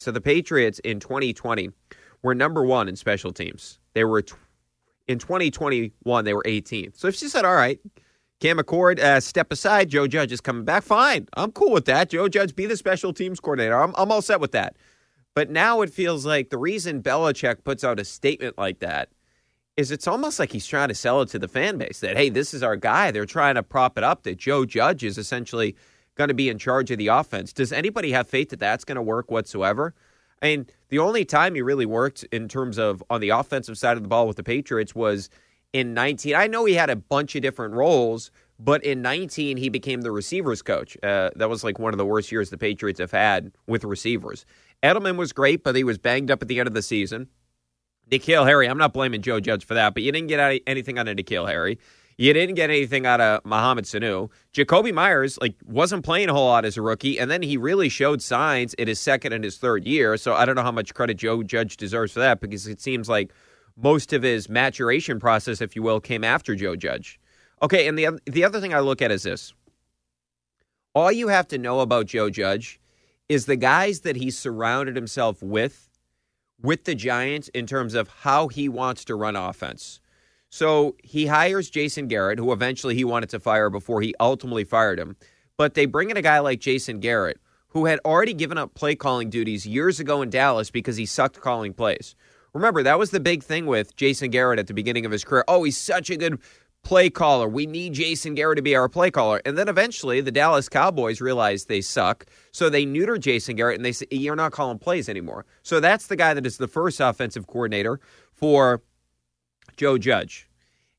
So the Patriots in 2020 were number one in special teams. They were tw- in 2021 they were 18th. So if she said, "All right, Cam Achord, uh, step aside. Joe Judge is coming back. Fine, I'm cool with that. Joe Judge be the special teams coordinator. I'm, I'm all set with that." But now it feels like the reason Belichick puts out a statement like that is it's almost like he's trying to sell it to the fan base that hey, this is our guy. They're trying to prop it up that Joe Judge is essentially going to be in charge of the offense. Does anybody have faith that that's going to work whatsoever? I mean, the only time he really worked in terms of on the offensive side of the ball with the Patriots was in 19. I know he had a bunch of different roles, but in 19 he became the receivers coach. Uh, that was like one of the worst years the Patriots have had with receivers. Edelman was great, but he was banged up at the end of the season. N'Keal Harry, I'm not blaming Joe Judge for that, but you didn't get anything out of N'Keal Harry. You didn't get anything out of Mohamed Sanu. Jakobi Meyers like wasn't playing a whole lot as a rookie, and then he really showed signs in his second and his third year. So I don't know how much credit Joe Judge deserves for that because it seems like most of his maturation process, if you will, came after Joe Judge. Okay, and the the other thing I look at is this: all you have to know about Joe Judge is the guys that he surrounded himself with, with the Giants in terms of how he wants to run offense. So he hires Jason Garrett, who eventually he wanted to fire before he ultimately fired him. But they bring in a guy like Jason Garrett, who had already given up play calling duties years ago in Dallas because he sucked calling plays. Remember, that was the big thing with Jason Garrett at the beginning of his career. Oh, he's such a good play caller. We need Jason Garrett to be our play caller. And then eventually the Dallas Cowboys realized they suck. So they neuter Jason Garrett and they say, You're not calling plays anymore. So that's the guy that is the first offensive coordinator for Joe Judge.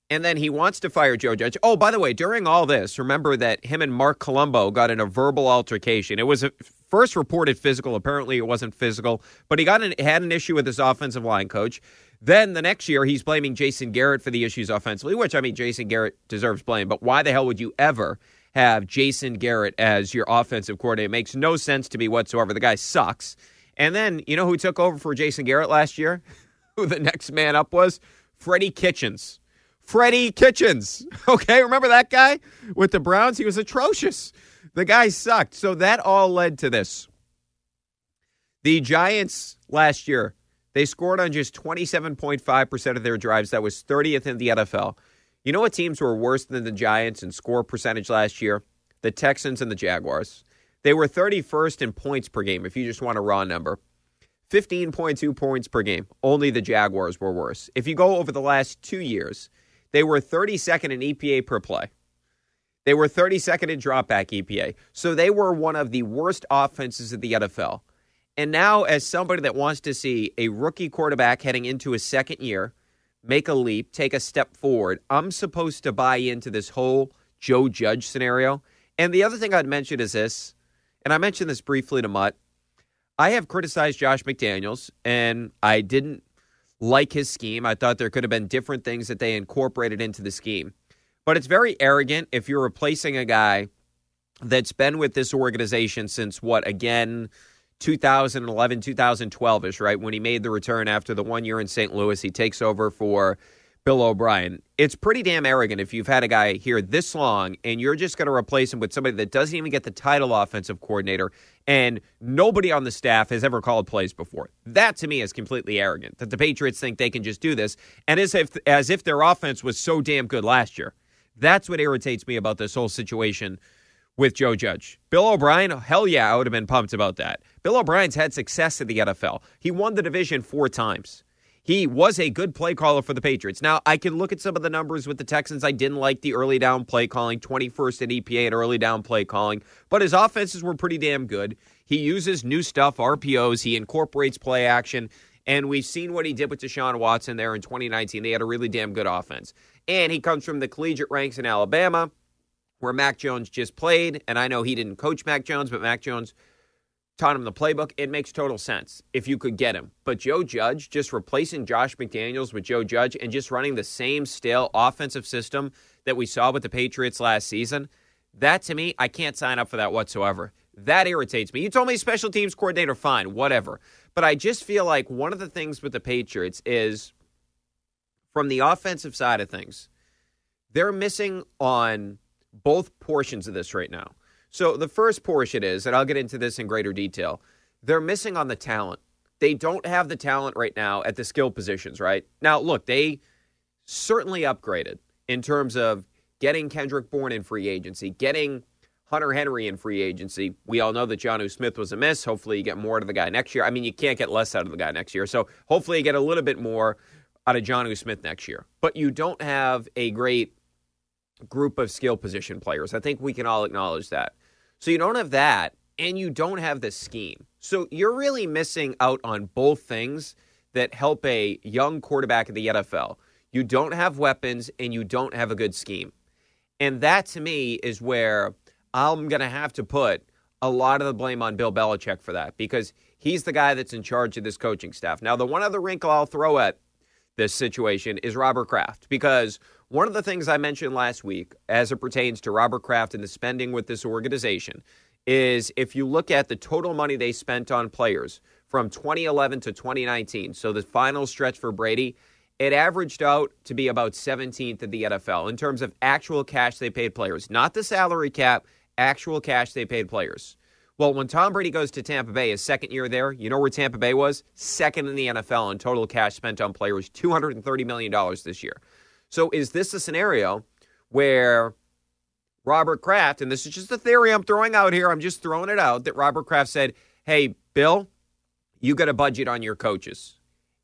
And then he wants to fire Joe Judge. Oh, by the way, during all this, remember that him and Marc Colombo got in a verbal altercation. It was a first reported physical. Apparently, it wasn't physical, but he got an, had an issue with his offensive line coach. Then the next year, he's blaming Jason Garrett for the issues offensively, which I mean, Jason Garrett deserves blame. But why the hell would you ever have Jason Garrett as your offensive coordinator? It makes no sense to me whatsoever. The guy sucks. And then you know who took over for Jason Garrett last year? Who the next man up was? Freddie Kitchens. Freddie Kitchens. Okay, remember that guy with the Browns? He was atrocious. The guy sucked. So that all led to this. The Giants last year, they scored on just 27.5% of their drives. That was 30th in the NFL. You know what teams were worse than the Giants in score percentage last year? The Texans and the Jaguars. They were 31st in points per game, if you just want a raw number. 15.2 points per game. Only the Jaguars were worse. If you go over the last two years, they were 32nd in EPA per play. They were 32nd in dropback EPA. So they were one of the worst offenses of the NFL. And now, as somebody that wants to see a rookie quarterback heading into his second year make a leap, take a step forward, I'm supposed to buy into this whole Joe Judge scenario. And the other thing I'd mention is this, and I mentioned this briefly to Mutt. I have criticized Josh McDaniels, and I didn't like his scheme. I thought there could have been different things that they incorporated into the scheme. But it's very arrogant if you're replacing a guy that's been with this organization since what, again, 2011, 2012 ish, right? When he made the return after the one year in St. Louis, he takes over for Bill O'Brien. It's pretty damn arrogant if you've had a guy here this long and you're just going to replace him with somebody that doesn't even get the title offensive coordinator and nobody on the staff has ever called plays before. That to me is completely arrogant that the Patriots think they can just do this and as if as if their offense was so damn good last year. That's what irritates me about this whole situation with Joe Judge. Bill O'Brien, hell yeah, I would have been pumped about that. Bill O'Brien's had success in the NFL. He won the division 4 times. He was a good play caller for the Patriots. Now, I can look at some of the numbers with the Texans. I didn't like the early down play calling, 21st in EPA at early down play calling, but his offenses were pretty damn good. He uses new stuff, RPOs, he incorporates play action, and we've seen what he did with Deshaun Watson there in 2019. They had a really damn good offense. And he comes from the collegiate ranks in Alabama, where Mac Jones just played. And I know he didn't coach Mac Jones, but Mac Jones taught him the playbook. It makes total sense if you could get him. But Joe Judge, just replacing Josh McDaniels with Joe Judge and just running the same stale offensive system that we saw with the Patriots last season, that to me, I can't sign up for that whatsoever. That irritates me. You told me special teams coordinator, fine, whatever. But I just feel like one of the things with the Patriots is from the offensive side of things, they're missing on both portions of this right now. So the first portion is, and I'll get into this in greater detail, they're missing on the talent. They don't have the talent right now at the skill positions, right? Now, look, they certainly upgraded in terms of getting Kendrick Bourne in free agency, getting Hunter Henry in free agency. We all know that Jonnu Smith was a miss. Hopefully, you get more out of the guy next year. I mean, you can't get less out of the guy next year. So hopefully, you get a little bit more out of Jonnu Smith next year. But you don't have a great group of skill position players. I think we can all acknowledge that. So you don't have that, and you don't have the scheme. So you're really missing out on both things that help a young quarterback in the NFL. You don't have weapons, and you don't have a good scheme. And that to me is where I'm going to have to put a lot of the blame on Bill Belichick for that because he's the guy that's in charge of this coaching staff. Now, the one other wrinkle I'll throw at this situation is Robert Kraft because one of the things I mentioned last week as it pertains to Robert Kraft and the spending with this organization is if you look at the total money they spent on players from 2011 to 2019, so the final stretch for Brady, it averaged out to be about 17th in the NFL in terms of actual cash they paid players, not the salary cap, actual cash they paid players. Well, when Tom Brady goes to Tampa Bay, his second year there, you know where Tampa Bay was? Second in the NFL in total cash spent on players, $230 million this year. So is this a scenario where Robert Kraft, and this is just a theory I'm throwing out here, I'm just throwing it out, that Robert Kraft said, hey, Bill, you got a budget on your coaches.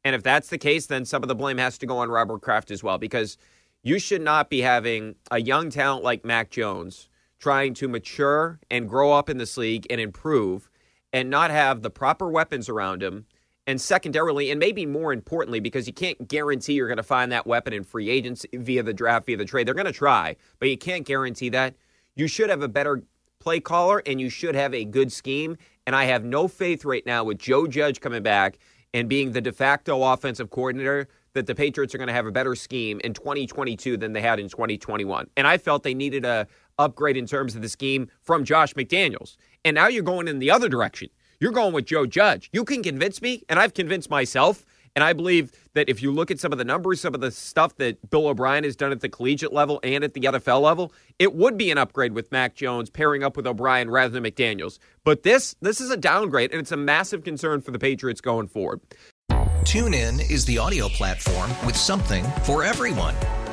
And if that's the case, then some of the blame has to go on Robert Kraft as well, because you should not be having a young talent like Mac Jones trying to mature and grow up in this league and improve and not have the proper weapons around him. And secondarily, and maybe more importantly, because you can't guarantee you're going to find that weapon in free agents via the draft, via the trade. They're going to try, but you can't guarantee that. You should have a better play caller and you should have a good scheme. And I have no faith right now with Joe Judge coming back and being the de facto offensive coordinator that the Patriots are going to have a better scheme in 2022 than they had in 2021. And I felt they needed a upgrade in terms of the scheme from Josh McDaniels. And now you're going in the other direction. You're going with Joe Judge. You can convince me, and I've convinced myself. And I believe that if you look at some of the numbers, some of the stuff that Bill O'Brien has done at the collegiate level and at the NFL level, it would be an upgrade with Mac Jones pairing up with O'Brien rather than McDaniels. But this this is a downgrade, and it's a massive concern for the Patriots going forward. TuneIn is the audio platform with something for everyone.